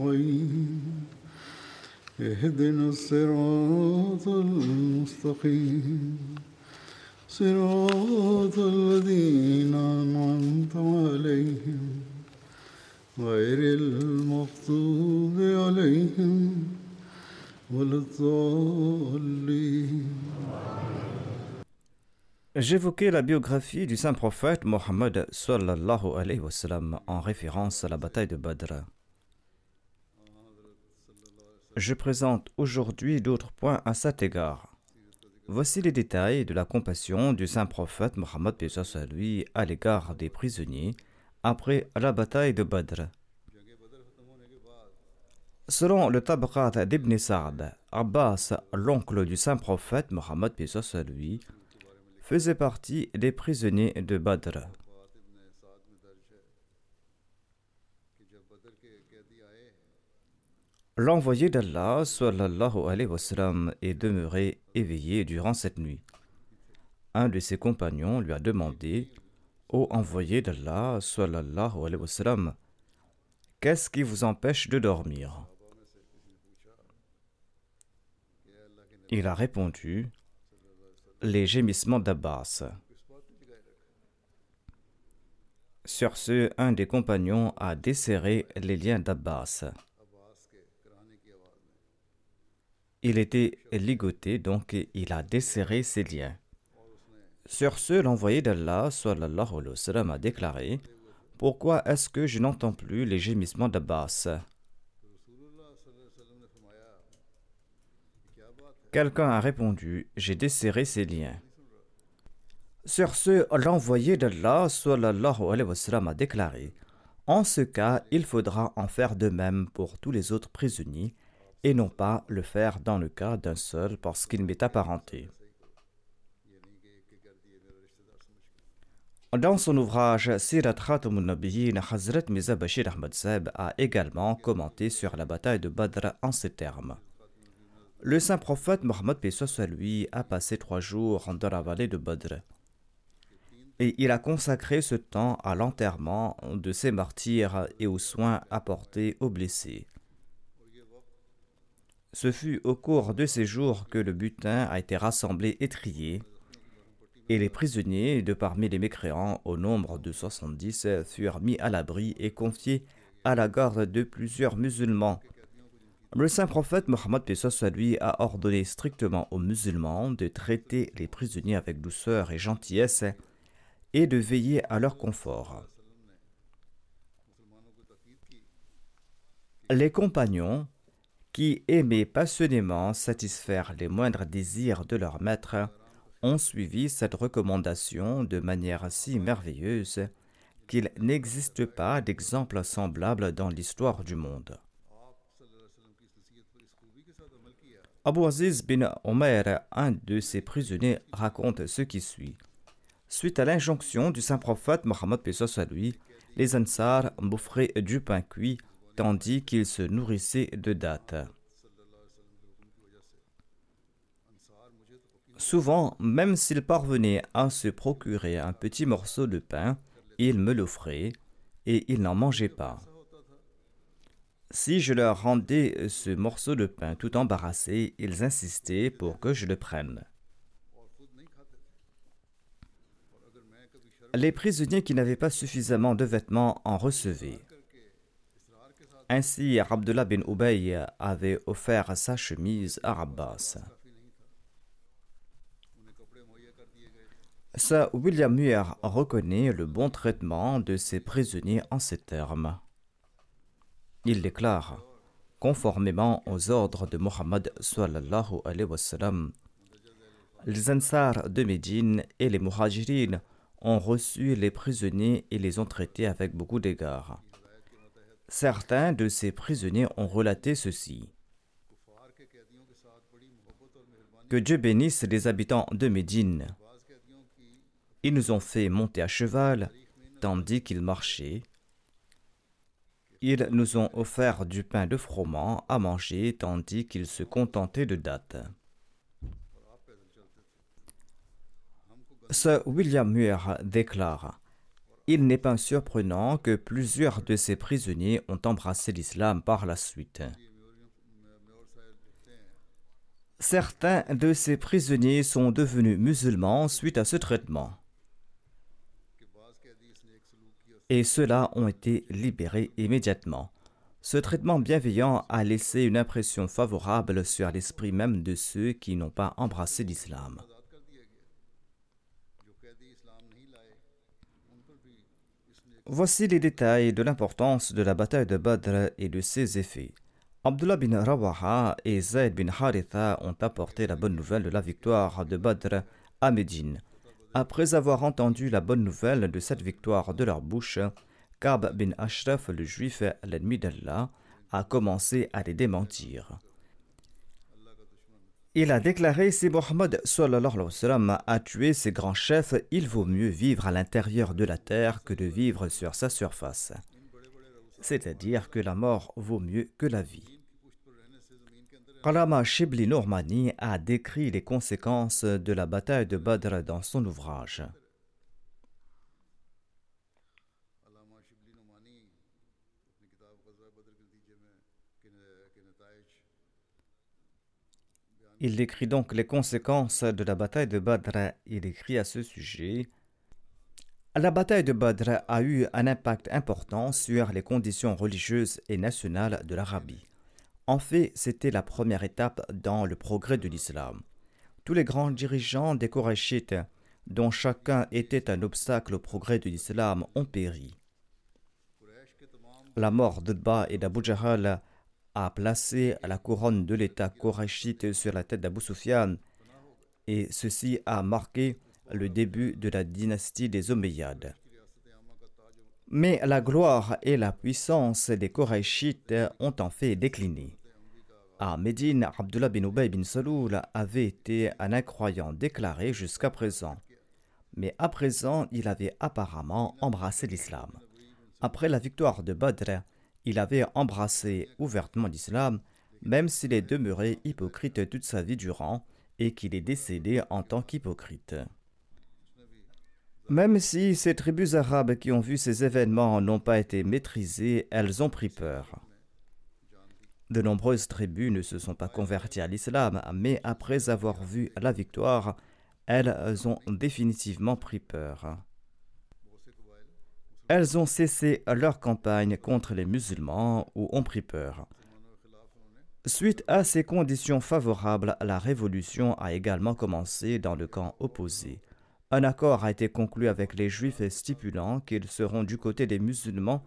نستعين اهدنا الصراط المستقيم صراط الذين أنعمت عليهم غير المغضوب عليهم ولا الضالين J'évoquais la biographie du saint prophète Mohammed sallallahu alayhi wa sallam en référence à la bataille de Badr. Je présente aujourd'hui d'autres points à cet égard. Voici les détails de la compassion du saint prophète Mohammed lui à l'égard des prisonniers après la bataille de Badr. Selon le Tabqat d'Ibn Sa'd, Abbas, l'oncle du saint prophète Mohammed lui, faisait partie des prisonniers de Badr. L'envoyé d'Allah sallallahu alayhi est demeuré éveillé durant cette nuit. Un de ses compagnons lui a demandé Ô envoyé d'Allah sallallahu alayhi qu'est-ce qui vous empêche de dormir? Il a répondu les gémissements d'Abbas. Sur ce, un des compagnons a desserré les liens d'Abbas. Il était ligoté, donc il a desserré ses liens. Sur ce, l'envoyé d'Allah sallallahu alayhi wa sallam, a déclaré Pourquoi est-ce que je n'entends plus les gémissements d'Abbas? Quelqu'un a répondu J'ai desserré ses liens. Sur ce, l'envoyé d'Allah sallallahu alayhi wa sallam, a déclaré En ce cas, il faudra en faire de même pour tous les autres prisonniers et non pas le faire dans le cas d'un seul parce qu'il m'est apparenté. Dans son ouvrage Sirat Khatamun Nabiyyin, Hazrat Mirza Bashir a également commenté sur la bataille de Badr en ces termes. Le saint prophète Mohammed à lui a passé trois jours dans la vallée de Badr. Et il a consacré ce temps à l'enterrement de ses martyrs et aux soins apportés aux blessés. Ce fut au cours de ces jours que le butin a été rassemblé et trié, et les prisonniers de parmi les mécréants, au nombre de 70, furent mis à l'abri et confiés à la garde de plusieurs musulmans. Le saint prophète Mohammed lui a ordonné strictement aux musulmans de traiter les prisonniers avec douceur et gentillesse et de veiller à leur confort. Les compagnons, qui aimaient passionnément satisfaire les moindres désirs de leur maître, ont suivi cette recommandation de manière si merveilleuse qu'il n'existe pas d'exemple semblable dans l'histoire du monde. Abu Aziz bin Omer, un de ses prisonniers, raconte ce qui suit. Suite à l'injonction du saint prophète Mohammed lui, les Ansar m'offraient du pain cuit tandis qu'ils se nourrissaient de dattes. Souvent, même s'ils parvenaient à se procurer un petit morceau de pain, ils me l'offraient et ils n'en mangeaient pas. Si je leur rendais ce morceau de pain tout embarrassé, ils insistaient pour que je le prenne. Les prisonniers qui n'avaient pas suffisamment de vêtements en recevaient. Ainsi, Abdullah bin Ubay avait offert sa chemise à Abbas. Sir William Muir reconnaît le bon traitement de ses prisonniers en ces termes. Il déclare Conformément aux ordres de Mohammed les Ansars de Médine et les Muhajirin ont reçu les prisonniers et les ont traités avec beaucoup d'égards. Certains de ces prisonniers ont relaté ceci. Que Dieu bénisse les habitants de Médine. Ils nous ont fait monter à cheval tandis qu'ils marchaient. Ils nous ont offert du pain de froment à manger tandis qu'ils se contentaient de dattes. Sir William Muir déclare Il n'est pas surprenant que plusieurs de ces prisonniers ont embrassé l'islam par la suite. Certains de ces prisonniers sont devenus musulmans suite à ce traitement. Et ceux-là ont été libérés immédiatement. Ce traitement bienveillant a laissé une impression favorable sur l'esprit même de ceux qui n'ont pas embrassé l'islam. Voici les détails de l'importance de la bataille de Badr et de ses effets. Abdullah bin Rawaha et Zayd bin Haritha ont apporté la bonne nouvelle de la victoire de Badr à Médine. Après avoir entendu la bonne nouvelle de cette victoire de leur bouche, Kab bin Ashraf, le juif, l'ennemi d'Allah, a commencé à les démentir. Il a déclaré si Mohammed a tué ses grands chefs, il vaut mieux vivre à l'intérieur de la terre que de vivre sur sa surface. C'est-à-dire que la mort vaut mieux que la vie. Kalama Shibli Normani a décrit les conséquences de la bataille de Badr dans son ouvrage. Il décrit donc les conséquences de la bataille de Badr. Il écrit à ce sujet La bataille de Badr a eu un impact important sur les conditions religieuses et nationales de l'Arabie. En fait, c'était la première étape dans le progrès de l'islam. Tous les grands dirigeants des Korachites, dont chacun était un obstacle au progrès de l'islam, ont péri. La mort d'Udba et d'Abu Jahal a placé la couronne de l'État korachiite sur la tête d'Abu Sufyan et ceci a marqué le début de la dynastie des Omeyyades. Mais la gloire et la puissance des Korachites ont en fait décliné. À Médine, Abdullah bin Ubay bin Saloul avait été un incroyant déclaré jusqu'à présent. Mais à présent, il avait apparemment embrassé l'islam. Après la victoire de Badr, il avait embrassé ouvertement l'islam, même s'il est demeuré hypocrite toute sa vie durant et qu'il est décédé en tant qu'hypocrite. Même si ces tribus arabes qui ont vu ces événements n'ont pas été maîtrisées, elles ont pris peur. De nombreuses tribus ne se sont pas converties à l'islam, mais après avoir vu la victoire, elles ont définitivement pris peur elles ont cessé leur campagne contre les musulmans ou ont pris peur. Suite à ces conditions favorables, la révolution a également commencé dans le camp opposé. Un accord a été conclu avec les Juifs stipulant qu'ils seront du côté des musulmans,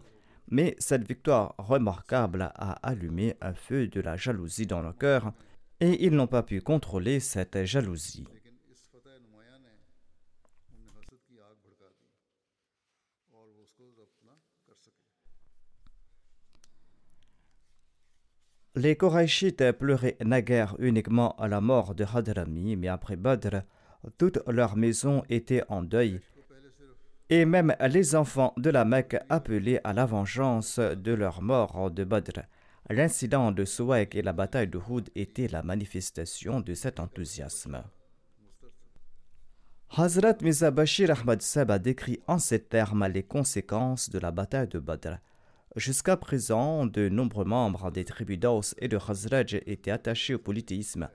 mais cette victoire remarquable a allumé un feu de la jalousie dans leur cœur et ils n'ont pas pu contrôler cette jalousie. Les Korachites pleuraient naguère uniquement à la mort de Hadrami, mais après Badr, toute leur maison était en deuil, et même les enfants de la Mecque appelaient à la vengeance de leur mort de Badr. L'incident de Souaik et la bataille de Houd étaient la manifestation de cet enthousiasme. Hazrat Mirza Bashir Ahmad Seb a décrit en ces termes les conséquences de la bataille de Badr. Jusqu'à présent, de nombreux membres des tribus d'Aus et de Khazraj étaient attachés au polythéisme.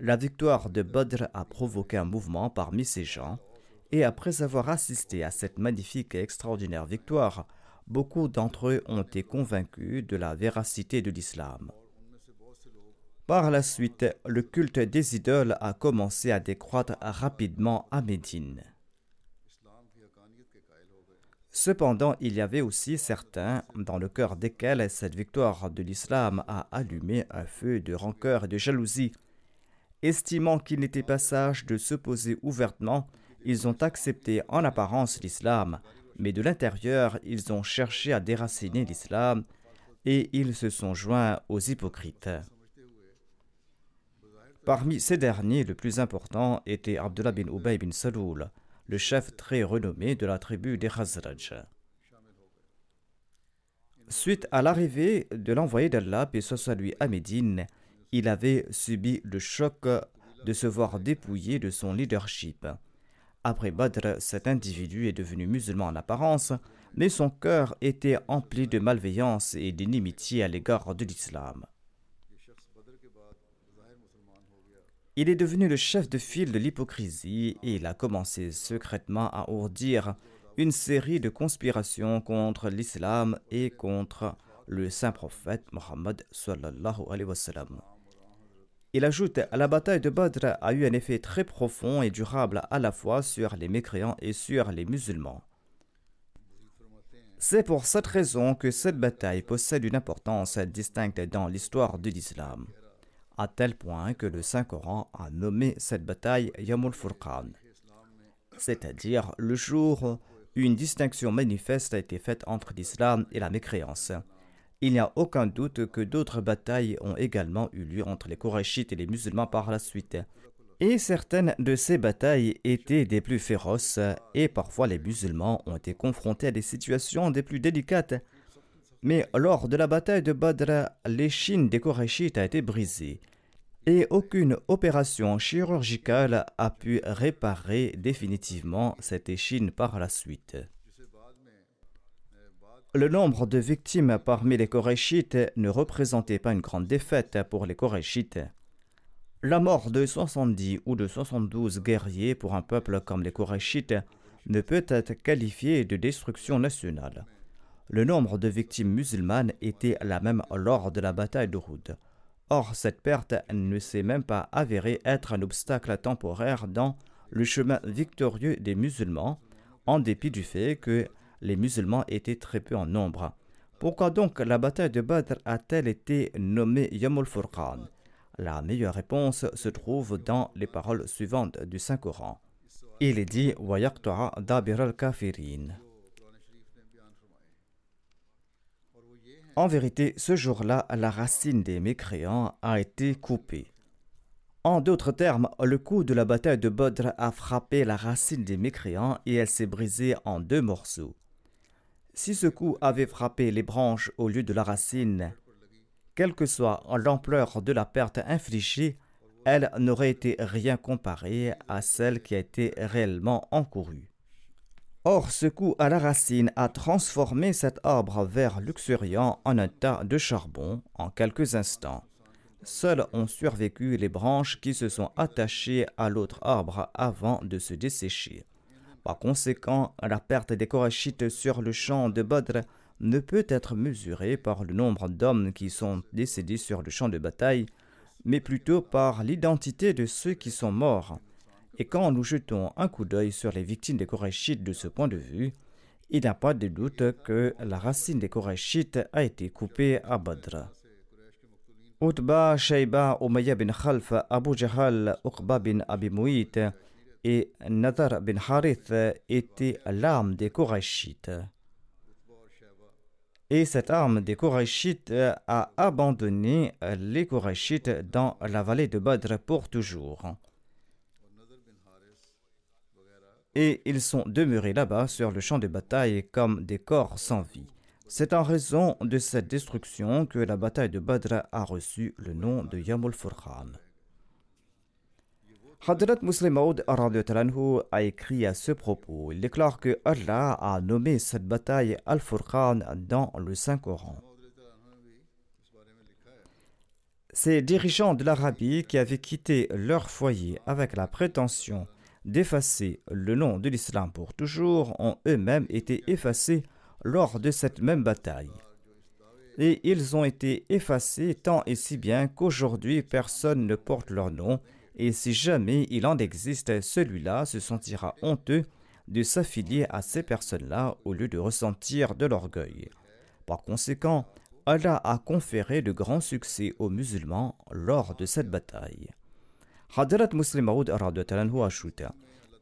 La victoire de Badr a provoqué un mouvement parmi ces gens, et après avoir assisté à cette magnifique et extraordinaire victoire, beaucoup d'entre eux ont été convaincus de la véracité de l'islam. Par la suite, le culte des idoles a commencé à décroître rapidement à Médine. Cependant, il y avait aussi certains dans le cœur desquels cette victoire de l'islam a allumé un feu de rancœur et de jalousie. Estimant qu'il n'était pas sage de s'opposer ouvertement, ils ont accepté en apparence l'islam, mais de l'intérieur, ils ont cherché à déraciner l'islam et ils se sont joints aux hypocrites. Parmi ces derniers, le plus important était Abdullah bin Ubay bin Saloul, le chef très renommé de la tribu des Khazraj. Suite à l'arrivée de l'envoyé d'Allah, paix soit lui à Médine, il avait subi le choc de se voir dépouillé de son leadership. Après Badr, cet individu est devenu musulman en apparence, mais son cœur était empli de malveillance et d'inimitié à l'égard de l'islam. Il est devenu le chef de file de l'hypocrisie et il a commencé secrètement à ourdir une série de conspirations contre l'islam et contre le saint prophète Mohammed. Il ajoute La bataille de Badr a eu un effet très profond et durable à la fois sur les mécréants et sur les musulmans. C'est pour cette raison que cette bataille possède une importance distincte dans l'histoire de l'islam, à tel point que le Saint-Coran a nommé cette bataille Yamul Furqan, c'est-à-dire le jour où une distinction manifeste a été faite entre l'islam et la mécréance. Il n'y a aucun doute que d'autres batailles ont également eu lieu entre les Korachites et les musulmans par la suite. Et certaines de ces batailles étaient des plus féroces, et parfois les musulmans ont été confrontés à des situations des plus délicates. Mais lors de la bataille de Badr, l'échine des Korachites a été brisée, et aucune opération chirurgicale a pu réparer définitivement cette échine par la suite. Le nombre de victimes parmi les Korachites ne représentait pas une grande défaite pour les Korachites. La mort de 70 ou de 72 guerriers pour un peuple comme les Korachites ne peut être qualifiée de destruction nationale. Le nombre de victimes musulmanes était la même lors de la bataille d'Uhud. Or, cette perte ne s'est même pas avérée être un obstacle temporaire dans le chemin victorieux des musulmans, en dépit du fait que les musulmans étaient très peu en nombre. Pourquoi donc la bataille de Badr a-t-elle été nommée Yamul Furqan? La meilleure réponse se trouve dans les paroles suivantes du Saint-Coran. Il est dit dabir al-kafirin. En vérité, ce jour-là, la racine des mécréants a été coupée. En d'autres termes, le coup de la bataille de Badr a frappé la racine des mécréants et elle s'est brisée en deux morceaux. Si ce coup avait frappé les branches au lieu de la racine, quelle que soit l'ampleur de la perte infligée, elle n'aurait été rien comparée à celle qui a été réellement encourue. Or, ce coup à la racine a transformé cet arbre vert luxuriant en un tas de charbon en quelques instants. Seules ont survécu les branches qui se sont attachées à l'autre arbre avant de se dessécher. Par conséquent, la perte des Korachites sur le champ de Badr ne peut être mesurée par le nombre d'hommes qui sont décédés sur le champ de bataille, mais plutôt par l'identité de ceux qui sont morts. Et quand nous jetons un coup d'œil sur les victimes des Korachites de ce point de vue, il n'y a pas de doute que la racine des Korachites a été coupée à Badr. Utba, Shaiba, Umayya bin Khalf, Abu Jahal, Uqba bin Abi et Nadar bin Harith était l'arme des Korachites. Et cette arme des Korachites a abandonné les Korachites dans la vallée de Badr pour toujours. Et ils sont demeurés là-bas sur le champ de bataille comme des corps sans vie. C'est en raison de cette destruction que la bataille de Badr a reçu le nom de Yamul Furqan. Hadrat Muslim Maud a écrit à ce propos. Il déclare que Allah a nommé cette bataille Al-Furqan dans le Saint-Coran. Ces dirigeants de l'Arabie qui avaient quitté leur foyer avec la prétention d'effacer le nom de l'islam pour toujours ont eux-mêmes été effacés lors de cette même bataille. Et ils ont été effacés tant et si bien qu'aujourd'hui personne ne porte leur nom, et si jamais il en existe, celui-là se sentira honteux de s'affilier à ces personnes-là au lieu de ressentir de l'orgueil. Par conséquent, Allah a conféré de grands succès aux musulmans lors de cette bataille. Hadrat Muslim Maud ajouta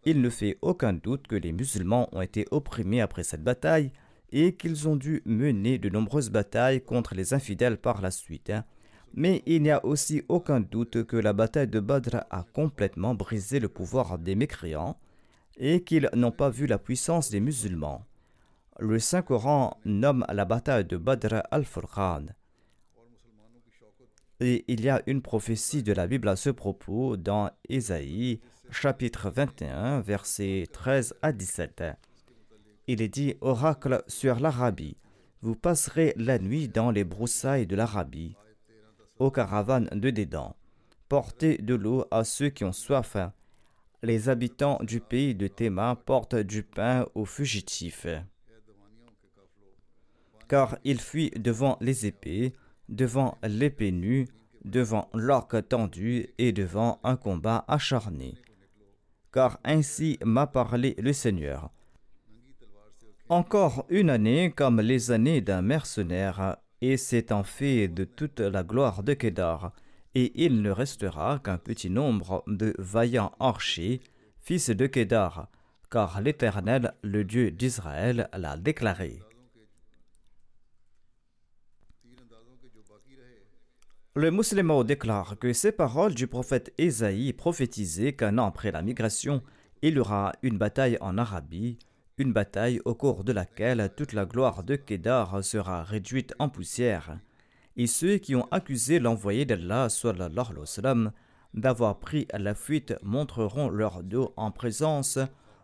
Il ne fait aucun doute que les musulmans ont été opprimés après cette bataille et qu'ils ont dû mener de nombreuses batailles contre les infidèles par la suite. Mais il n'y a aussi aucun doute que la bataille de Badr a complètement brisé le pouvoir des mécréants et qu'ils n'ont pas vu la puissance des musulmans. Le Saint-Coran nomme la bataille de Badr al-Furqan. Et il y a une prophétie de la Bible à ce propos dans Ésaïe, chapitre 21, versets 13 à 17. Il est dit Oracle sur l'Arabie. Vous passerez la nuit dans les broussailles de l'Arabie, aux caravanes de Dédan. Portez de l'eau à ceux qui ont soif. Les habitants du pays de Théma portent du pain aux fugitifs car il fuit devant les épées, devant l'épée nue, devant l'arc tendu et devant un combat acharné. Car ainsi m'a parlé le Seigneur. Encore une année comme les années d'un mercenaire, et c'est en fait de toute la gloire de Kédar, et il ne restera qu'un petit nombre de vaillants archers, fils de Kédar, car l'Éternel, le Dieu d'Israël, l'a déclaré. Le musulman déclare que ces paroles du prophète Ésaïe prophétisaient qu'un an après la migration, il y aura une bataille en Arabie, une bataille au cours de laquelle toute la gloire de Kédar sera réduite en poussière. Et ceux qui ont accusé l'envoyé d'Allah d'avoir pris la fuite montreront leur dos en présence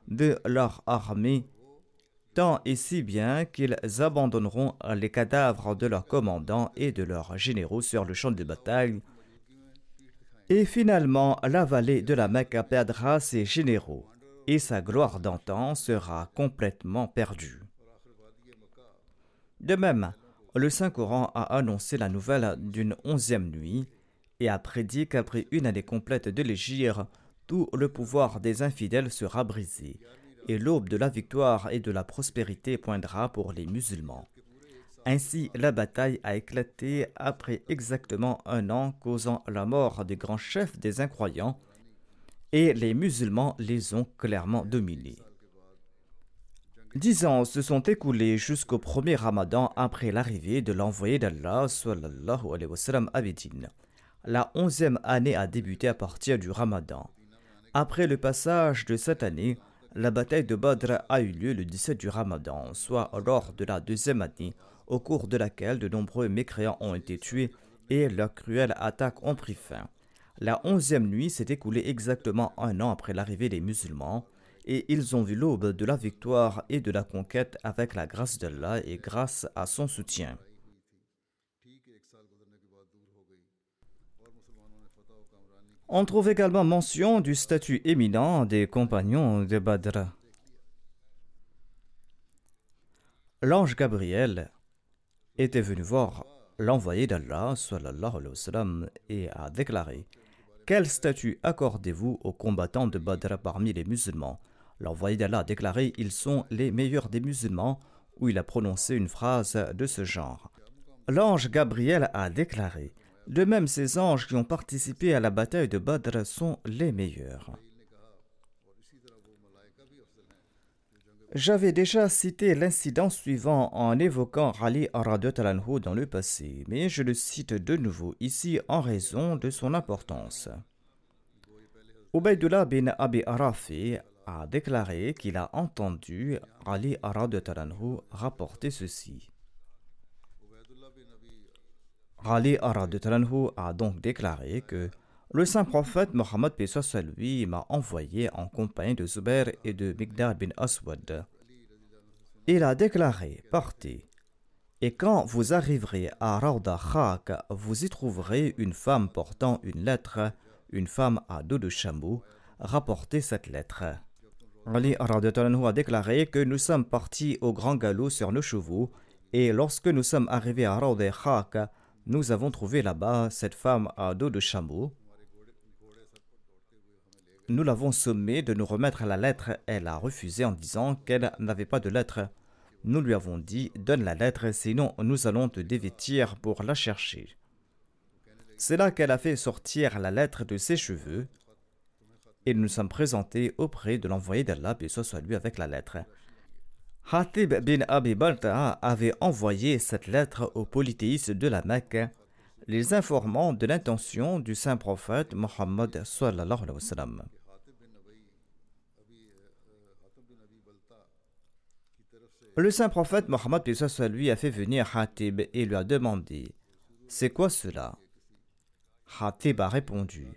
de leur armée tant et si bien qu'ils abandonneront les cadavres de leurs commandants et de leurs généraux sur le champ de bataille. Et finalement, la vallée de la Mecque perdra ses généraux, et sa gloire d'antan sera complètement perdue. De même, le Saint-Coran a annoncé la nouvelle d'une onzième nuit et a prédit qu'après une année complète de l'égir, tout le pouvoir des infidèles sera brisé et l'aube de la victoire et de la prospérité poindra pour les musulmans. Ainsi, la bataille a éclaté après exactement un an, causant la mort des grands chefs des incroyants, et les musulmans les ont clairement dominés. Dix ans se sont écoulés jusqu'au premier ramadan après l'arrivée de l'envoyé d'Allah à Médine. La onzième année a débuté à partir du ramadan. Après le passage de cette année, la bataille de Badr a eu lieu le 17 du Ramadan, soit lors de la deuxième année, au cours de laquelle de nombreux mécréants ont été tués et leurs cruelles attaques ont pris fin. La onzième nuit s'est écoulée exactement un an après l'arrivée des musulmans, et ils ont vu l'aube de la victoire et de la conquête avec la grâce d'Allah et grâce à son soutien. On trouve également mention du statut éminent des compagnons de Badr. L'ange Gabriel était venu voir l'envoyé d'Allah et a déclaré Quel statut accordez-vous aux combattants de Badr parmi les musulmans? L'envoyé d'Allah a déclaré Ils sont les meilleurs des musulmans, où il a prononcé une phrase de ce genre. L'ange Gabriel a déclaré de même, ces anges qui ont participé à la bataille de Badr sont les meilleurs. J'avais déjà cité l'incident suivant en évoquant Ali Talanhu dans le passé, mais je le cite de nouveau ici en raison de son importance. Ubaydullah bin Abi Arafi a déclaré qu'il a entendu Ali Talanhu rapporter ceci. Ali Talanhu a donc déclaré que le saint prophète Mohammed lui m'a envoyé en compagnie de Zubair et de Migdar bin Aswad. Il a déclaré Partez, et quand vous arriverez à Rauda vous y trouverez une femme portant une lettre, une femme à dos de chameau, rapportez cette lettre. Ali radhiyallahu a déclaré que nous sommes partis au grand galop sur nos chevaux et lorsque nous sommes arrivés à Rawd Khak, nous avons trouvé là-bas cette femme à dos de chameau. Nous l'avons sommée de nous remettre la lettre. Elle a refusé en disant qu'elle n'avait pas de lettre. Nous lui avons dit Donne la lettre, sinon nous allons te dévêtir pour la chercher. C'est là qu'elle a fait sortir la lettre de ses cheveux et nous nous sommes présentés auprès de l'envoyé d'Allah, et soit lui avec la lettre. Hatib bin Abi Balta'a avait envoyé cette lettre aux polythéistes de la Mecque, les informant de l'intention du saint prophète Mohammed. Le saint prophète Mohammed a fait venir Hatib et lui a demandé C'est quoi cela? Hatib a répondu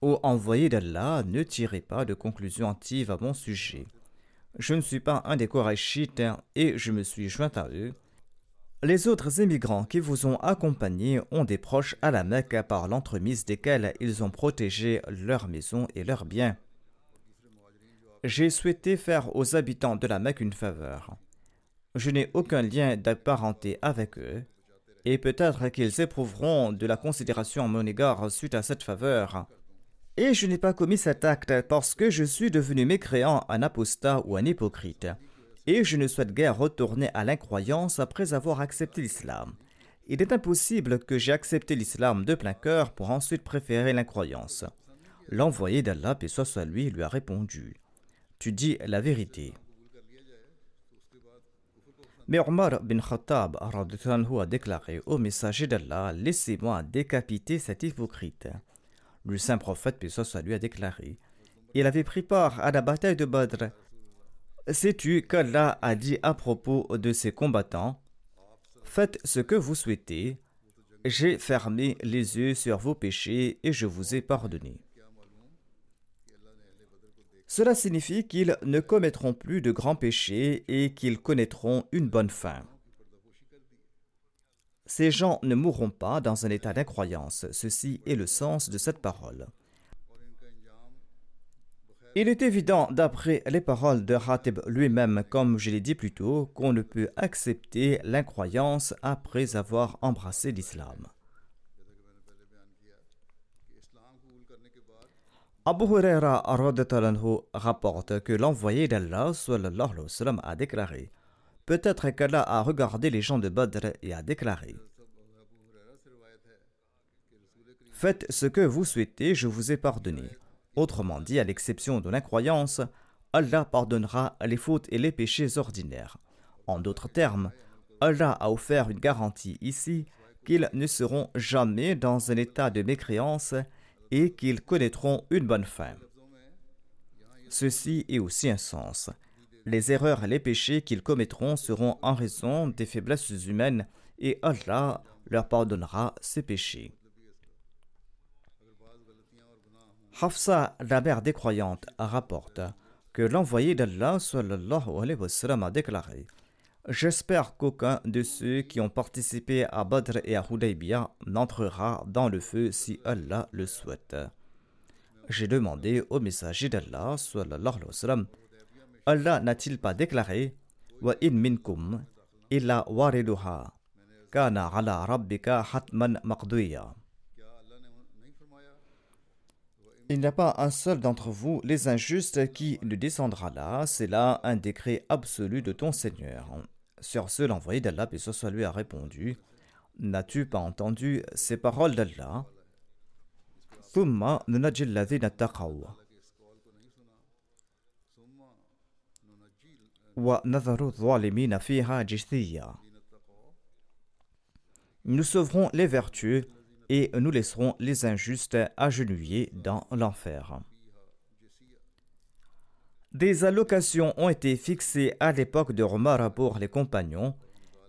Ô envoyé d'Allah, ne tirez pas de conclusions hâtives à mon sujet. Je ne suis pas un des Korachites et je me suis joint à eux. Les autres émigrants qui vous ont accompagnés ont des proches à la Mecque par l'entremise desquels ils ont protégé leurs maisons et leurs biens j'ai souhaité faire aux habitants de la Mecque une faveur. Je n'ai aucun lien de parenté avec eux, et peut-être qu'ils éprouveront de la considération à mon égard suite à cette faveur. Et je n'ai pas commis cet acte parce que je suis devenu mécréant, un apostat ou un hypocrite. Et je ne souhaite guère retourner à l'incroyance après avoir accepté l'islam. Il est impossible que j'ai accepté l'islam de plein cœur pour ensuite préférer l'incroyance. L'envoyé d'Allah, et soit lui, lui a répondu tu dis la vérité. Mais Omar bin Khattab a déclaré au messager d'Allah Laissez-moi décapiter cet hypocrite. Le saint prophète, puis lui, a déclaré Il avait pris part à la bataille de Badr. Sais-tu qu'Allah a dit à propos de ses combattants Faites ce que vous souhaitez. J'ai fermé les yeux sur vos péchés et je vous ai pardonné. Cela signifie qu'ils ne commettront plus de grands péchés et qu'ils connaîtront une bonne fin. Ces gens ne mourront pas dans un état d'incroyance. Ceci est le sens de cette parole. Il est évident, d'après les paroles de Hatib lui-même, comme je l'ai dit plus tôt, qu'on ne peut accepter l'incroyance après avoir embrassé l'islam. Abu Huraira rapporte que l'envoyé d'Allah a déclaré Peut-être qu'Allah a regardé les gens de Badr et a déclaré Faites ce que vous souhaitez, je vous ai pardonné. Autrement dit, à l'exception de l'incroyance, Allah pardonnera les fautes et les péchés ordinaires. En d'autres termes, Allah a offert une garantie ici qu'ils ne seront jamais dans un état de mécréance et qu'ils connaîtront une bonne fin. Ceci est aussi un sens. Les erreurs et les péchés qu'ils commettront seront en raison des faiblesses humaines et Allah leur pardonnera ces péchés. Hafsa, la mère des croyantes, rapporte que l'envoyé d'Allah a déclaré J'espère qu'aucun de ceux qui ont participé à Badr et à Hudaybiyah n'entrera dans le feu si Allah le souhaite. J'ai demandé au messager d'Allah, Allah n'a-t-il pas déclaré Wa in minkum illa wariduha hatman Il n'y a pas un seul d'entre vous, les injustes, qui ne descendra là. C'est là un décret absolu de ton Seigneur. Sur ce, l'envoyé d'Allah, et soit lui, a répondu N'as-tu pas entendu ces paroles d'Allah? Nous sauverons les vertueux et nous laisserons les injustes agenouillés dans l'enfer. Des allocations ont été fixées à l'époque de Omar pour les compagnons,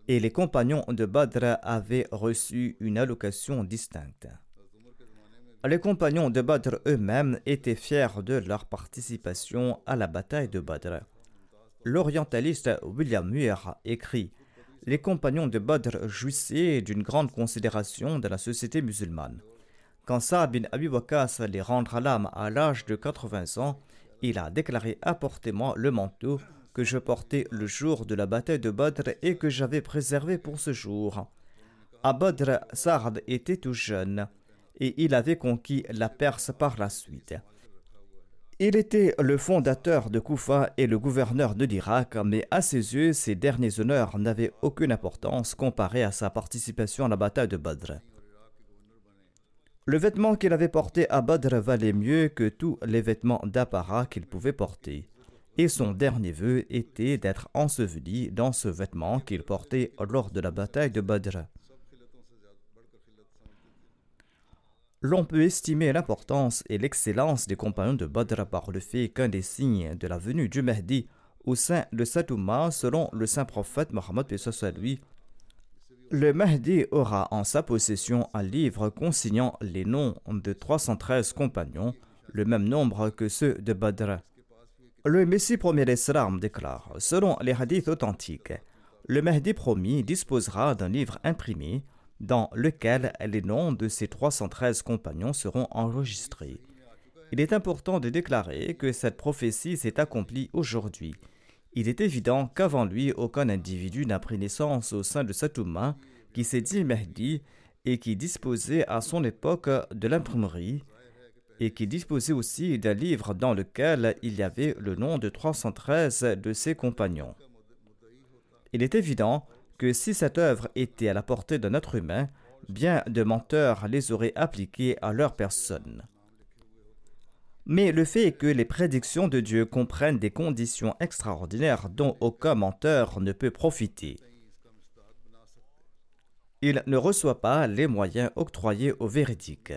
et les compagnons de Badr avaient reçu une allocation distincte. Les compagnons de Badr eux-mêmes étaient fiers de leur participation à la bataille de Badr. L'orientaliste William Muir écrit Les compagnons de Badr jouissaient d'une grande considération de la société musulmane. Quand Saad bin Abi les rendra l'âme à l'âge de 80 ans, il a déclaré Apportez-moi le manteau que je portais le jour de la bataille de Badr et que j'avais préservé pour ce jour. À Badr, Sard était tout jeune et il avait conquis la Perse par la suite. Il était le fondateur de Koufa et le gouverneur de l'Irak, mais à ses yeux, ces derniers honneurs n'avaient aucune importance comparés à sa participation à la bataille de Badr. Le vêtement qu'il avait porté à Badr valait mieux que tous les vêtements d'apparat qu'il pouvait porter, et son dernier vœu était d'être enseveli dans ce vêtement qu'il portait lors de la bataille de Badr. L'on peut estimer l'importance et l'excellence des compagnons de Badr par le fait qu'un des signes de la venue du Mahdi au sein de Satouma, selon le saint prophète Mohammed lui, le Mahdi aura en sa possession un livre consignant les noms de 313 compagnons, le même nombre que ceux de Badr. Le Messie premier l'Islam déclare, selon les hadiths authentiques, le Mahdi promis disposera d'un livre imprimé dans lequel les noms de ses 313 compagnons seront enregistrés. Il est important de déclarer que cette prophétie s'est accomplie aujourd'hui. Il est évident qu'avant lui, aucun individu n'a pris naissance au sein de Satouma qui s'est dit Mahdi et qui disposait à son époque de l'imprimerie et qui disposait aussi d'un livre dans lequel il y avait le nom de 313 de ses compagnons. Il est évident que si cette œuvre était à la portée d'un être humain, bien de menteurs les auraient appliquées à leur personne. Mais le fait est que les prédictions de Dieu comprennent des conditions extraordinaires dont aucun menteur ne peut profiter. Il ne reçoit pas les moyens octroyés aux véridiques.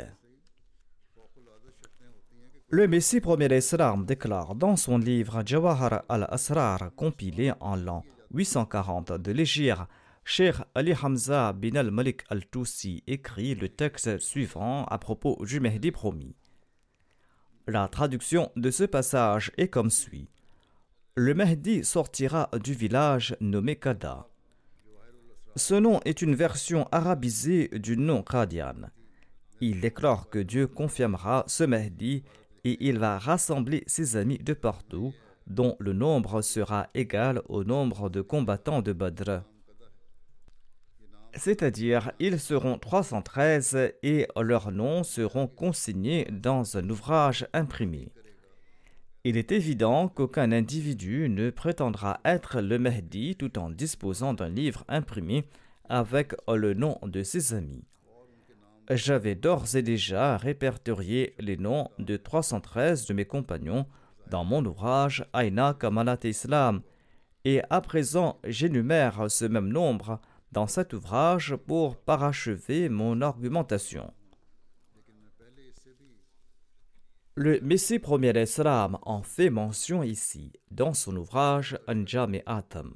Le Messie premier l'Islam déclare dans son livre Jawahar al-Asrar compilé en l'an 840 de l'Égypte, Cheikh Ali Hamza bin al-Malik al-Tusi écrit le texte suivant à propos du Mahdi promis. La traduction de ce passage est comme suit. Le Mahdi sortira du village nommé Kada. Ce nom est une version arabisée du nom Qadian. Il déclare que Dieu confirmera ce Mahdi et il va rassembler ses amis de partout, dont le nombre sera égal au nombre de combattants de Badr. C'est-à-dire, ils seront 313 et leurs noms seront consignés dans un ouvrage imprimé. Il est évident qu'aucun individu ne prétendra être le Mahdi tout en disposant d'un livre imprimé avec le nom de ses amis j'avais d'ores et déjà répertorié les noms de 313 de mes compagnons dans mon ouvrage Aina Kamalat Islam, et à présent j'énumère ce même nombre dans cet ouvrage pour parachever mon argumentation. Le Messie premier l'Islam en fait mention ici dans son ouvrage Anjam Atam.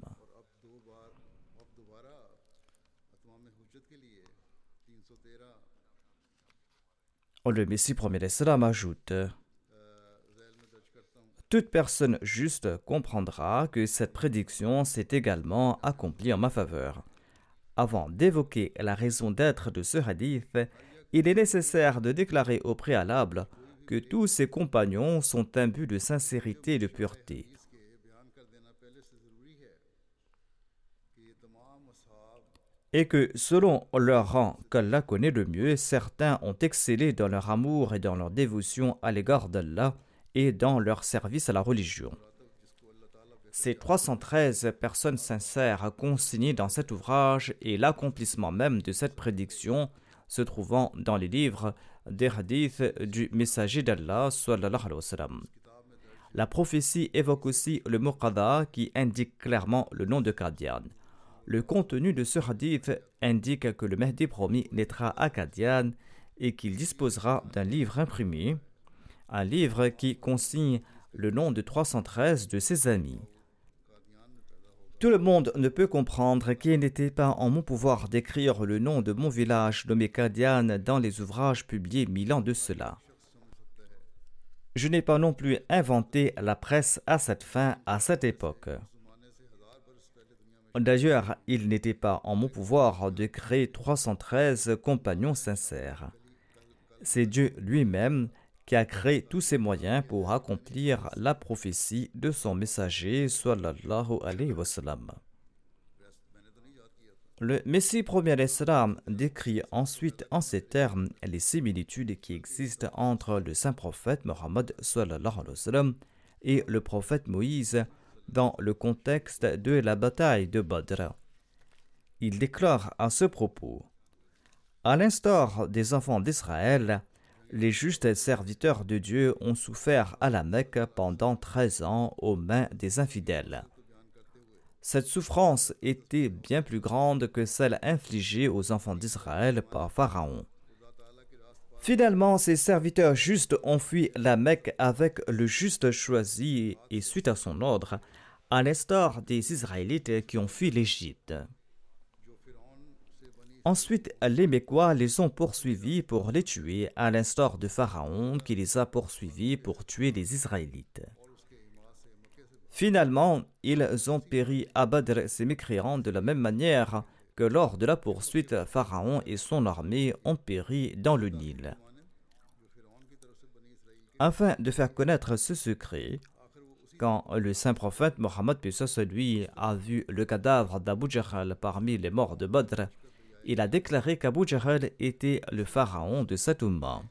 Le Messie premier l'Islam ajoute Toute personne juste comprendra que cette prédiction s'est également accomplie en ma faveur. Avant d'évoquer la raison d'être de ce hadith, il est nécessaire de déclarer au préalable que tous ses compagnons sont imbus de sincérité et de pureté. et que selon leur rang qu'Allah connaît le mieux, certains ont excellé dans leur amour et dans leur dévotion à l'égard d'Allah et dans leur service à la religion. Ces 313 personnes sincères consignées dans cet ouvrage et l'accomplissement même de cette prédiction se trouvant dans les livres des hadiths du messager d'Allah. La prophétie évoque aussi le mot qui indique clairement le nom de Qadian. Le contenu de ce hadith indique que le Mahdi promis naîtra à Qadian et qu'il disposera d'un livre imprimé, un livre qui consigne le nom de 313 de ses amis. Tout le monde ne peut comprendre qu'il n'était pas en mon pouvoir d'écrire le nom de mon village nommé Qadian dans les ouvrages publiés mille ans de cela. Je n'ai pas non plus inventé la presse à cette fin, à cette époque. D'ailleurs, il n'était pas en mon pouvoir de créer 313 compagnons sincères. C'est Dieu lui-même qui a créé tous ces moyens pour accomplir la prophétie de son messager sallallahu alayhi wa sallam. Le Messie premier l'Islam décrit ensuite en ces termes les similitudes qui existent entre le saint prophète Mohammed et le prophète Moïse dans le contexte de la bataille de Badr. Il déclare à ce propos À l'instar des enfants d'Israël, les justes serviteurs de Dieu ont souffert à la Mecque pendant treize ans aux mains des infidèles. Cette souffrance était bien plus grande que celle infligée aux enfants d'Israël par Pharaon. Finalement, ces serviteurs justes ont fui la Mecque avec le juste choisi et suite à son ordre, à l'instar des Israélites qui ont fui l'Égypte. Ensuite, les Mécois les ont poursuivis pour les tuer, à l'instar de Pharaon qui les a poursuivis pour tuer les Israélites. Finalement, ils ont péri à Badr, ces mécréants, de la même manière que lors de la poursuite, Pharaon et son armée ont péri dans le Nil. Afin de faire connaître ce secret, quand le saint prophète Mohammed lui a vu le cadavre d'Abu Jahl parmi les morts de Badr, il a déclaré qu'Abu Jahl était le pharaon de cet umma.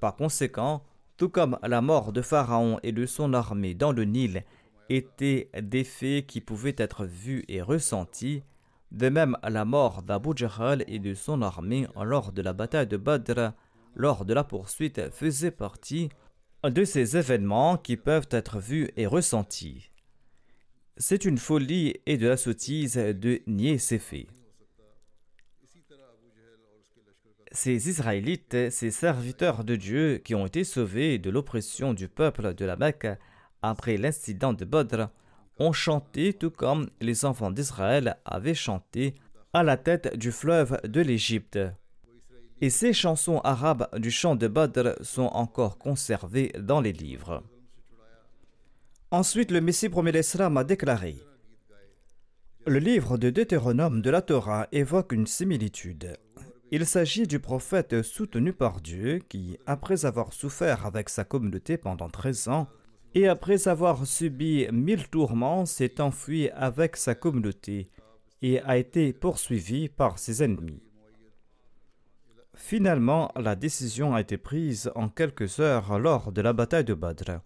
Par conséquent, tout comme la mort de Pharaon et de son armée dans le Nil étaient des faits qui pouvaient être vus et ressentis, de même la mort d'Abu Jahl et de son armée lors de la bataille de Badr, lors de la poursuite, faisait partie de ces événements qui peuvent être vus et ressentis. C'est une folie et de la sottise de nier ces faits. Ces Israélites, ces serviteurs de Dieu qui ont été sauvés de l'oppression du peuple de la Mecque après l'incident de Badr, ont chanté tout comme les enfants d'Israël avaient chanté à la tête du fleuve de l'Égypte. Et ces chansons arabes du chant de Badr sont encore conservées dans les livres. Ensuite, le Messie premier l'Islam a déclaré Le livre de Deutéronome de la Torah évoque une similitude. Il s'agit du prophète soutenu par Dieu qui, après avoir souffert avec sa communauté pendant 13 ans, et après avoir subi mille tourments, s'est enfui avec sa communauté et a été poursuivi par ses ennemis. Finalement, la décision a été prise en quelques heures lors de la bataille de Badr.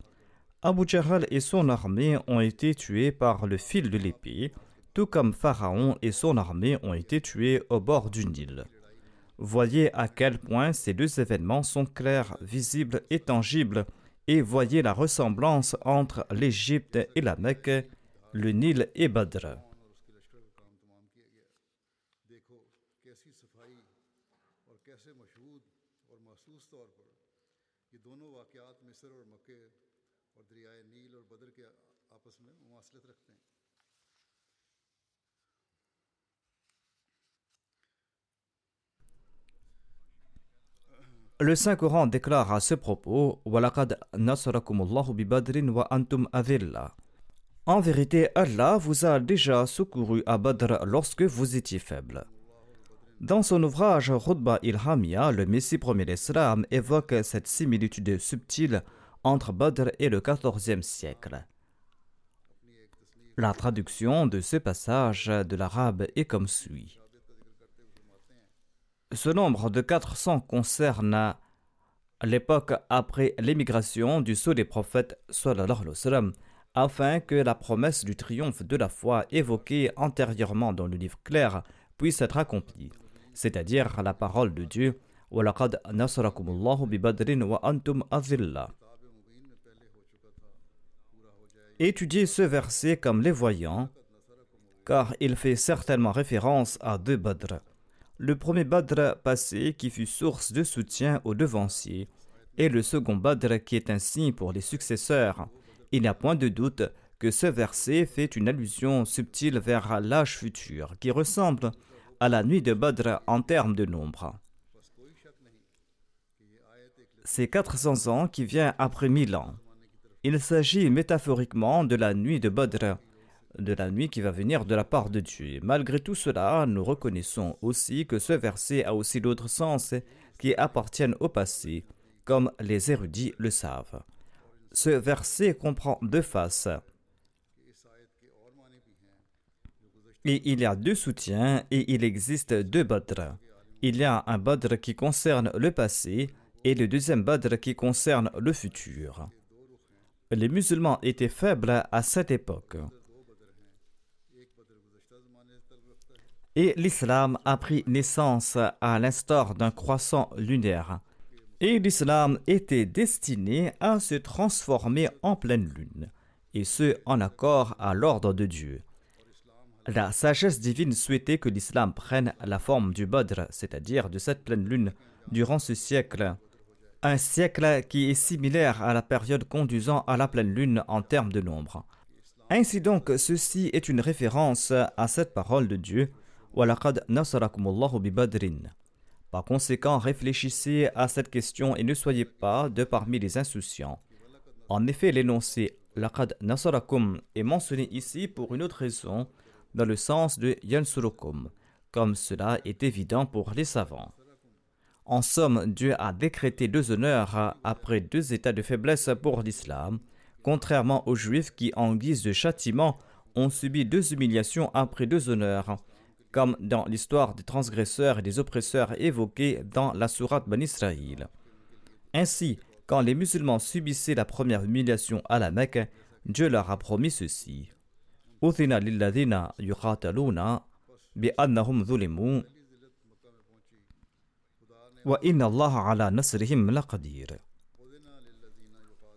Abu Jahl et son armée ont été tués par le fil de l'épée, tout comme Pharaon et son armée ont été tués au bord du Nil. Voyez à quel point ces deux événements sont clairs, visibles et tangibles, et voyez la ressemblance entre l'Égypte et la Mecque, le Nil et Badr. Le Saint-Coran déclare à ce propos En vérité, Allah vous a déjà secouru à Badr lorsque vous étiez faible. Dans son ouvrage Khutba il-Hamia, le Messie premier l'Islam évoque cette similitude subtile entre Badr et le XIVe siècle. La traduction de ce passage de l'arabe est comme suit. Ce nombre de 400 concerne l'époque après l'émigration du sceau des prophètes afin que la promesse du triomphe de la foi évoquée antérieurement dans le livre clair puisse être accomplie, c'est-à-dire la parole de Dieu Étudiez ce verset comme les voyants, car il fait certainement référence à deux Badr le premier Badr passé qui fut source de soutien aux devanciers, et le second Badr qui est un signe pour les successeurs. Il n'y a point de doute que ce verset fait une allusion subtile vers l'âge futur, qui ressemble à la nuit de Badr en termes de nombre. C'est 400 ans qui vient après 1000 ans. Il s'agit métaphoriquement de la nuit de Badr, de la nuit qui va venir de la part de Dieu. Malgré tout cela, nous reconnaissons aussi que ce verset a aussi d'autres sens qui appartiennent au passé, comme les érudits le savent. Ce verset comprend deux faces. Et il y a deux soutiens et il existe deux badr. Il y a un badr qui concerne le passé et le deuxième badr qui concerne le futur. Les musulmans étaient faibles à cette époque. Et l'islam a pris naissance à l'instar d'un croissant lunaire. Et l'islam était destiné à se transformer en pleine lune, et ce en accord à l'ordre de Dieu. La sagesse divine souhaitait que l'islam prenne la forme du Badr, c'est-à-dire de cette pleine lune, durant ce siècle. Un siècle qui est similaire à la période conduisant à la pleine lune en termes de nombre. Ainsi donc, ceci est une référence à cette parole de Dieu. Par conséquent, réfléchissez à cette question et ne soyez pas de parmi les insouciants. En effet, l'énoncé Laqad Nasarakum est mentionné ici pour une autre raison, dans le sens de Yansurukum, comme cela est évident pour les savants. En somme, Dieu a décrété deux honneurs après deux états de faiblesse pour l'islam, contrairement aux Juifs qui, en guise de châtiment, ont subi deux humiliations après deux honneurs, comme dans l'histoire des transgresseurs et des oppresseurs évoqués dans la sourate Ben Israël. Ainsi, quand les musulmans subissaient la première humiliation à la Mecque, Dieu leur a promis ceci.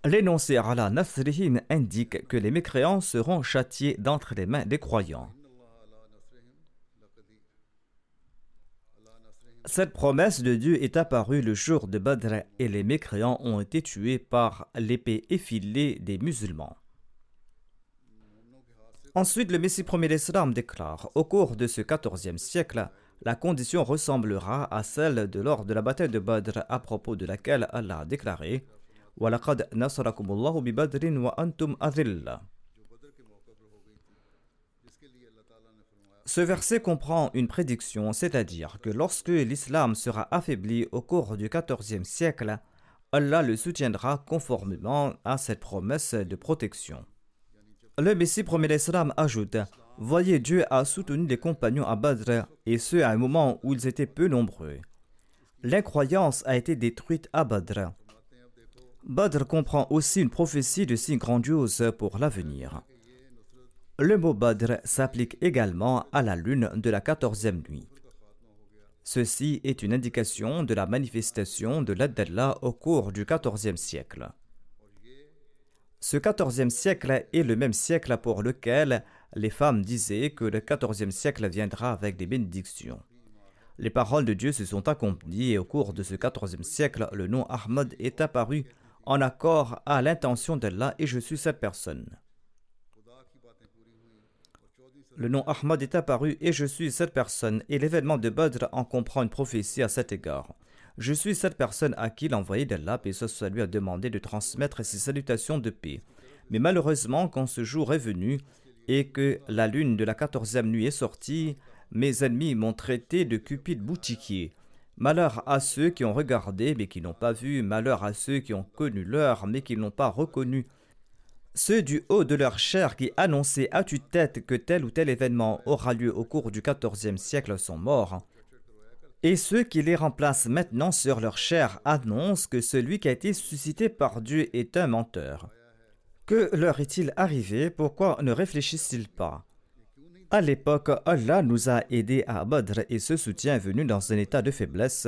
L'énoncé nasrihim indique que les mécréants seront châtiés d'entre les mains des croyants. Cette promesse de Dieu est apparue le jour de Badr et les mécréants ont été tués par l'épée effilée des musulmans. Ensuite, le Messie premier d'Islam déclare Au cours de ce quatorzième siècle, la condition ressemblera à celle de lors de la bataille de Badr, à propos de laquelle Allah a déclaré Ce verset comprend une prédiction, c'est-à-dire que lorsque l'islam sera affaibli au cours du XIVe siècle, Allah le soutiendra conformément à cette promesse de protection. Le Messie promet l'islam ajoute Voyez, Dieu a soutenu les compagnons à Badr, et ce à un moment où ils étaient peu nombreux. L'incroyance a été détruite à Badr. Badr comprend aussi une prophétie de si grandiose pour l'avenir. Le mot Badr s'applique également à la lune de la quatorzième nuit. Ceci est une indication de la manifestation de l'Ad-d'Allah au cours du quatorzième siècle. Ce quatorzième siècle est le même siècle pour lequel les femmes disaient que le quatorzième siècle viendra avec des bénédictions. Les paroles de Dieu se sont accomplies et au cours de ce quatorzième siècle, le nom Ahmad est apparu en accord à l'intention d'Allah et je suis cette personne. Le nom Ahmad est apparu et je suis cette personne, et l'événement de Badr en comprend une prophétie à cet égard. Je suis cette personne à qui l'envoyé d'Allah, et ce lui a demandé de transmettre ses salutations de paix. Mais malheureusement, quand ce jour est venu et que la lune de la quatorzième nuit est sortie, mes ennemis m'ont traité de cupide boutiquier. Malheur à ceux qui ont regardé mais qui n'ont pas vu, malheur à ceux qui ont connu l'heure mais qui n'ont pas reconnu ceux du haut de leur chair qui annonçaient à tue-tête que tel ou tel événement aura lieu au cours du XIVe siècle sont morts. Et ceux qui les remplacent maintenant sur leur chair annoncent que celui qui a été suscité par Dieu est un menteur. Que leur est-il arrivé? Pourquoi ne réfléchissent-ils pas? À l'époque, Allah nous a aidés à Badr et ce soutien est venu dans un état de faiblesse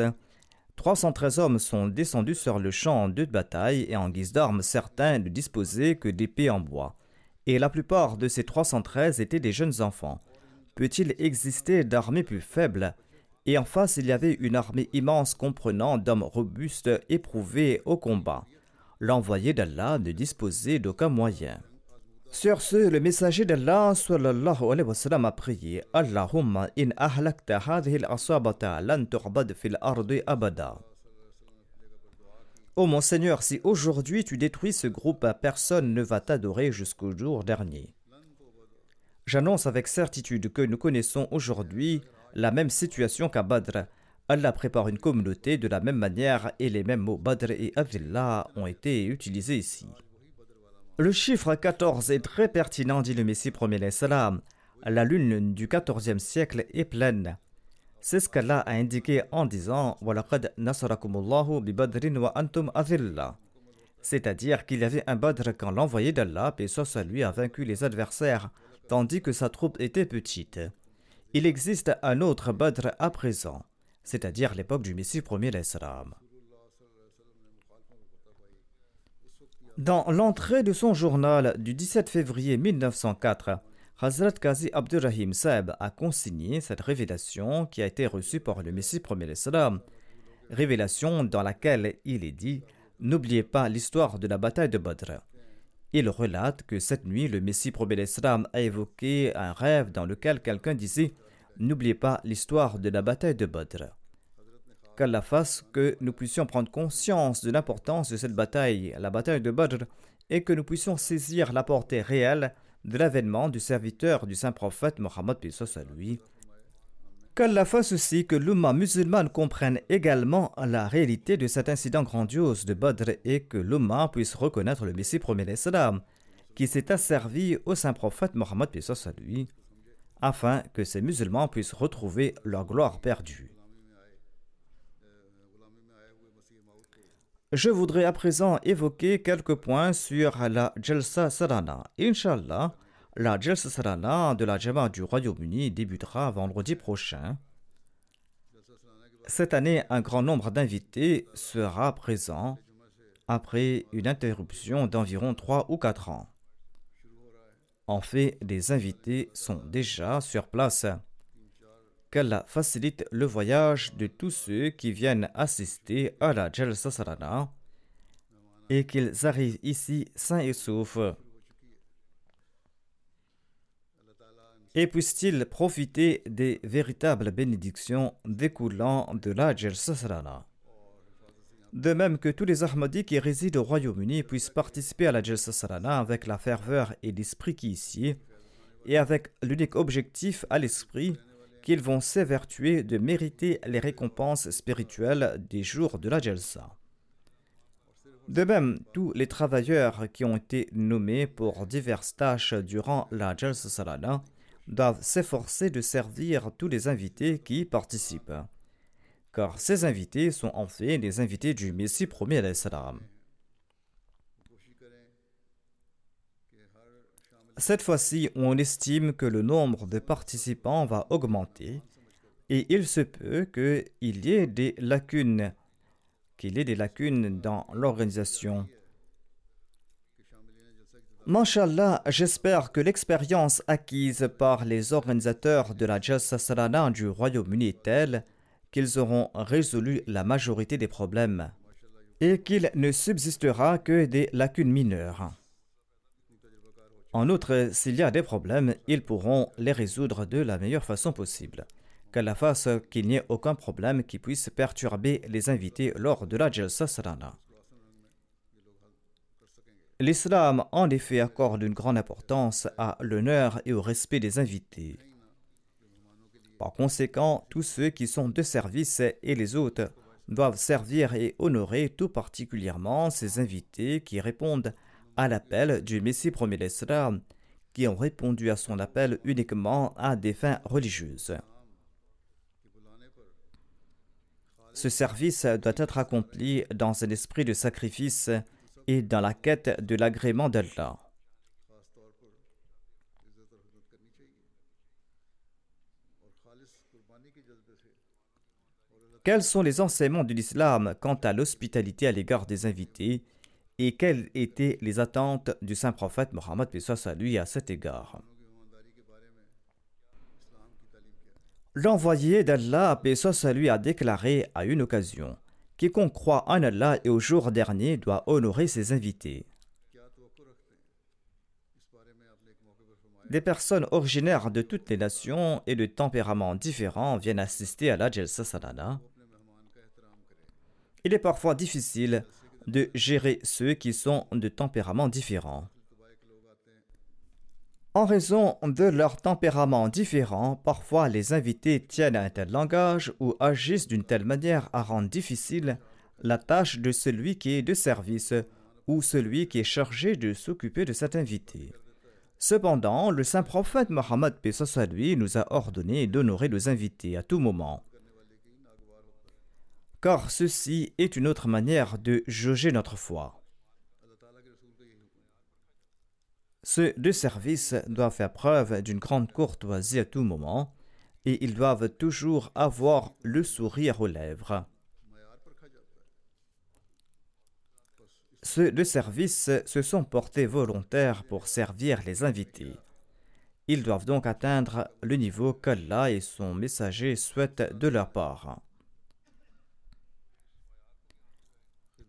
313 hommes sont descendus sur le champ de bataille et en guise d'armes, certains ne disposaient que d'épées en bois. Et la plupart de ces 313 étaient des jeunes enfants. Peut-il exister d'armées plus faibles? Et en face, il y avait une armée immense comprenant d'hommes robustes éprouvés au combat. L'envoyé d'Allah ne disposait d'aucun moyen. Sur ce, le messager d'Allah sallallahu a prié Allahumma in ahlakta hadhihi al-asabata lan fil ardi abada. Ô mon Seigneur, si aujourd'hui tu détruis ce groupe, personne ne va t'adorer jusqu'au jour dernier. J'annonce avec certitude que nous connaissons aujourd'hui la même situation qu'à Badr. Allah prépare une communauté de la même manière et les mêmes mots Badr et Abdullah ont été utilisés ici. Le chiffre 14 est très pertinent, dit le Messie premier salam. La lune du 14e siècle est pleine. C'est ce qu'Allah a indiqué en disant C'est-à-dire qu'il y avait un Badr quand l'envoyé d'Allah, paix soit lui, a vaincu les adversaires, tandis que sa troupe était petite. Il existe un autre Badr à présent, c'est-à-dire l'époque du Messie premier l'Islam. Dans l'entrée de son journal du 17 février 1904, Hazrat Qazi Abdurrahim Saeb a consigné cette révélation qui a été reçue par le Messie premier l'Islam, révélation dans laquelle il est dit N'oubliez pas l'histoire de la bataille de Badr. Il relate que cette nuit, le Messie premier l'Islam a évoqué un rêve dans lequel quelqu'un disait N'oubliez pas l'histoire de la bataille de Badr qu'Allah fasse que nous puissions prendre conscience de l'importance de cette bataille, la bataille de Badr, et que nous puissions saisir la portée réelle de l'avènement du serviteur du saint prophète Mohammed lui. Qu'Allah fasse aussi que l'Umma musulmane comprenne également la réalité de cet incident grandiose de Badr et que l'Umma puisse reconnaître le Messie premier l'Islam, qui s'est asservi au saint prophète Mohammed lui, afin que ces musulmans puissent retrouver leur gloire perdue. Je voudrais à présent évoquer quelques points sur la Jalsa Sarana. Inch'Allah, la Jalsa Sarana de la Jama du Royaume-Uni débutera vendredi prochain. Cette année, un grand nombre d'invités sera présent après une interruption d'environ 3 ou 4 ans. En fait, les invités sont déjà sur place qu'Allah facilite le voyage de tous ceux qui viennent assister à la Jalsa Sarana et qu'ils arrivent ici sains et saufs. Et puissent-ils profiter des véritables bénédictions découlant de la Jalsa Sarana. De même que tous les Ahmadis qui résident au Royaume-Uni puissent participer à la Jalsa Sarana avec la ferveur et l'esprit qui ici, et avec l'unique objectif à l'esprit qu'ils vont s'évertuer de mériter les récompenses spirituelles des jours de la Jalsa. De même, tous les travailleurs qui ont été nommés pour diverses tâches durant la Jalsa Salana doivent s'efforcer de servir tous les invités qui y participent. Car ces invités sont en fait les invités du Messie salam. Cette fois-ci, on estime que le nombre de participants va augmenter et il se peut qu'il y ait des lacunes, qu'il y ait des lacunes dans l'organisation. Mashallah, j'espère que l'expérience acquise par les organisateurs de la Jalsa Salana du Royaume-Uni est telle qu'ils auront résolu la majorité des problèmes et qu'il ne subsistera que des lacunes mineures. En outre, s'il y a des problèmes, ils pourront les résoudre de la meilleure façon possible. Qu'Allah fasse qu'il n'y ait aucun problème qui puisse perturber les invités lors de la Jalsa Sarana. L'islam, en effet, accorde une grande importance à l'honneur et au respect des invités. Par conséquent, tous ceux qui sont de service et les hôtes doivent servir et honorer tout particulièrement ces invités qui répondent à l'appel du Messie premier qui ont répondu à son appel uniquement à des fins religieuses. Ce service doit être accompli dans un esprit de sacrifice et dans la quête de l'agrément d'Allah. Quels sont les enseignements de l'islam quant à l'hospitalité à l'égard des invités et quelles étaient les attentes du saint prophète Mohammed à lui à cet égard? L'envoyé d'Allah, à lui, a déclaré à une occasion Quiconque croit en Allah et au jour dernier doit honorer ses invités. Des personnes originaires de toutes les nations et de tempéraments différents viennent assister à la Jalsa Salana. Il est parfois difficile de gérer ceux qui sont de tempéraments différents. En raison de leur tempérament différent, parfois les invités tiennent un tel langage ou agissent d'une telle manière à rendre difficile la tâche de celui qui est de service ou celui qui est chargé de s'occuper de cet invité. Cependant, le saint prophète Mohammed lui nous a ordonné d'honorer nos invités à tout moment. Car ceci est une autre manière de jauger notre foi. Ceux de service doivent faire preuve d'une grande courtoisie à tout moment et ils doivent toujours avoir le sourire aux lèvres. Ceux de service se sont portés volontaires pour servir les invités. Ils doivent donc atteindre le niveau qu'Allah et son messager souhaitent de leur part.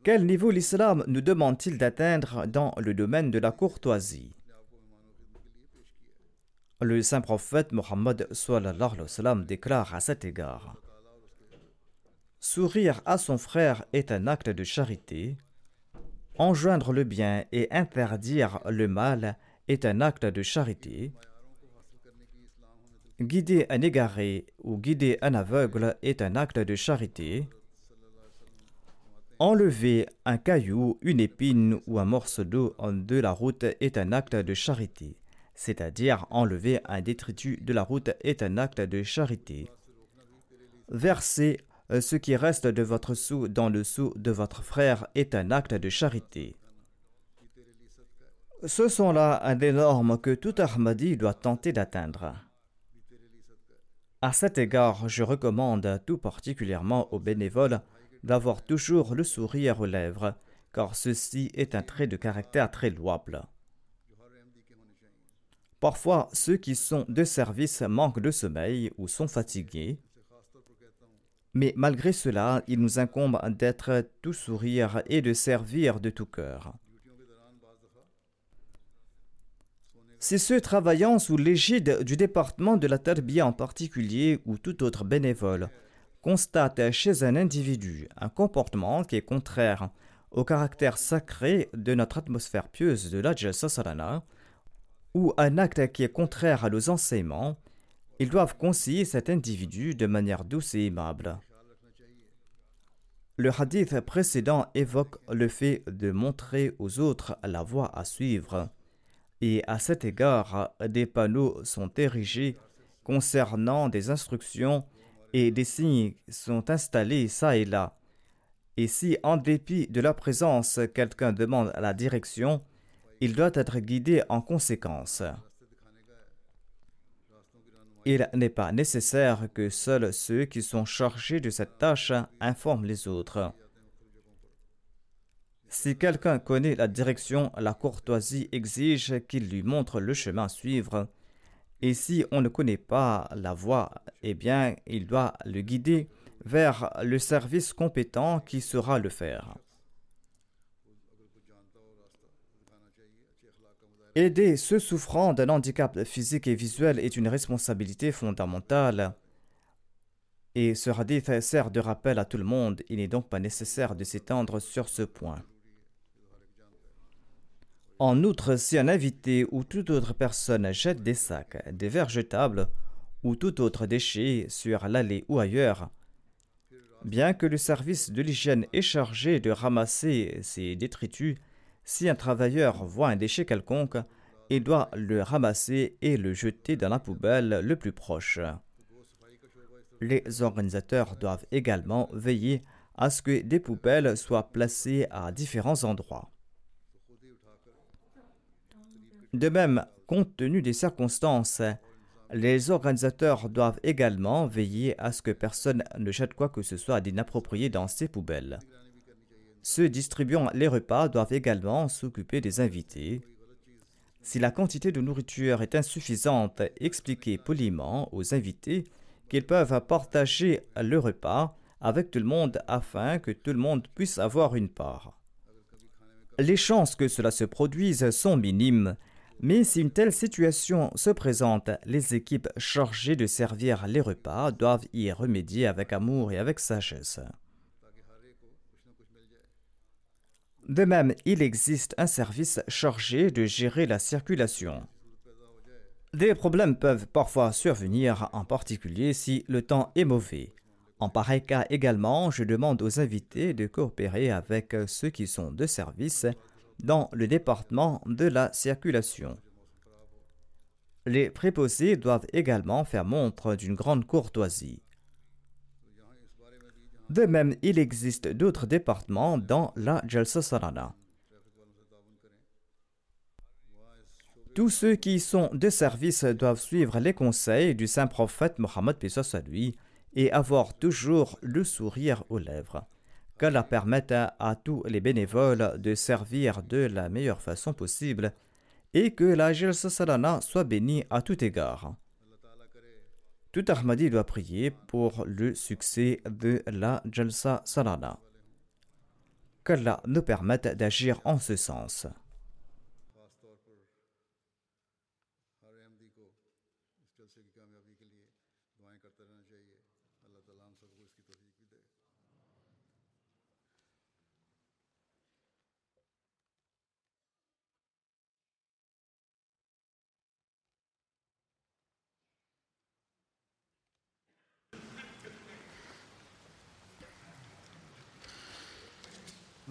Quel niveau l'islam nous demande-t-il d'atteindre dans le domaine de la courtoisie? Le saint prophète Mohammed déclare à cet égard Sourire à son frère est un acte de charité Enjoindre le bien et interdire le mal est un acte de charité. Guider un égaré ou guider un aveugle est un acte de charité. Enlever un caillou, une épine ou un morceau d'eau de la route est un acte de charité, c'est-à-dire enlever un détritus de la route est un acte de charité. Verser euh, ce qui reste de votre sou dans le sou de votre frère est un acte de charité. Ce sont là des normes que tout Ahmadi doit tenter d'atteindre. À cet égard, je recommande tout particulièrement aux bénévoles d'avoir toujours le sourire aux lèvres, car ceci est un trait de caractère très louable. Parfois, ceux qui sont de service manquent de sommeil ou sont fatigués, mais malgré cela, il nous incombe d'être tout sourire et de servir de tout cœur. Si ceux travaillant sous l'égide du département de la Tarbia en particulier ou tout autre bénévole constatent chez un individu un comportement qui est contraire au caractère sacré de notre atmosphère pieuse de l'Ajja Sasarana ou un acte qui est contraire à nos enseignements, ils doivent conseiller cet individu de manière douce et aimable. Le hadith précédent évoque le fait de montrer aux autres la voie à suivre. Et à cet égard, des panneaux sont érigés concernant des instructions et des signes sont installés ça et là. Et si, en dépit de la présence, quelqu'un demande la direction, il doit être guidé en conséquence. Il n'est pas nécessaire que seuls ceux qui sont chargés de cette tâche informent les autres. Si quelqu'un connaît la direction, la courtoisie exige qu'il lui montre le chemin à suivre. Et si on ne connaît pas la voie, eh bien, il doit le guider vers le service compétent qui saura le faire. Aider ceux souffrant d'un handicap physique et visuel est une responsabilité fondamentale. Et ce hadith de rappel à tout le monde, il n'est donc pas nécessaire de s'étendre sur ce point. En outre, si un invité ou toute autre personne jette des sacs, des verres jetables ou tout autre déchet sur l'allée ou ailleurs, bien que le service de l'hygiène est chargé de ramasser ces détritus, si un travailleur voit un déchet quelconque, il doit le ramasser et le jeter dans la poubelle le plus proche. Les organisateurs doivent également veiller à ce que des poubelles soient placées à différents endroits. De même, compte tenu des circonstances, les organisateurs doivent également veiller à ce que personne ne jette quoi que ce soit d'inapproprié dans ces poubelles. Ceux distribuant les repas doivent également s'occuper des invités. Si la quantité de nourriture est insuffisante, expliquez poliment aux invités qu'ils peuvent partager le repas avec tout le monde afin que tout le monde puisse avoir une part. Les chances que cela se produise sont minimes, mais si une telle situation se présente, les équipes chargées de servir les repas doivent y remédier avec amour et avec sagesse. De même, il existe un service chargé de gérer la circulation. Des problèmes peuvent parfois survenir, en particulier si le temps est mauvais. En pareil cas également, je demande aux invités de coopérer avec ceux qui sont de service dans le département de la circulation. Les préposés doivent également faire montre d'une grande courtoisie. De même, il existe d'autres départements dans la Jalsa Sarana. Tous ceux qui sont de service doivent suivre les conseils du saint prophète Mohammed lui et avoir toujours le sourire aux lèvres. Qu'Allah permette à tous les bénévoles de servir de la meilleure façon possible et que la Jalsa Salana soit bénie à tout égard. Tout Ahmadi doit prier pour le succès de la Jalsa Salana. Qu'Allah nous permette d'agir en ce sens.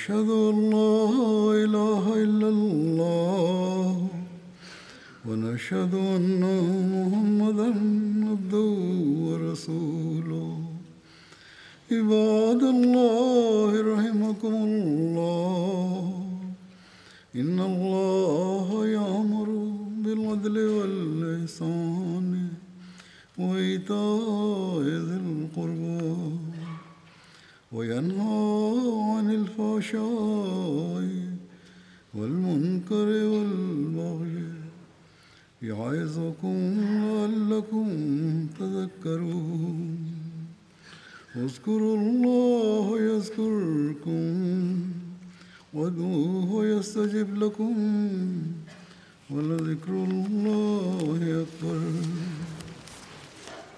أشهد أن لا إله إلا الله ونشهد أن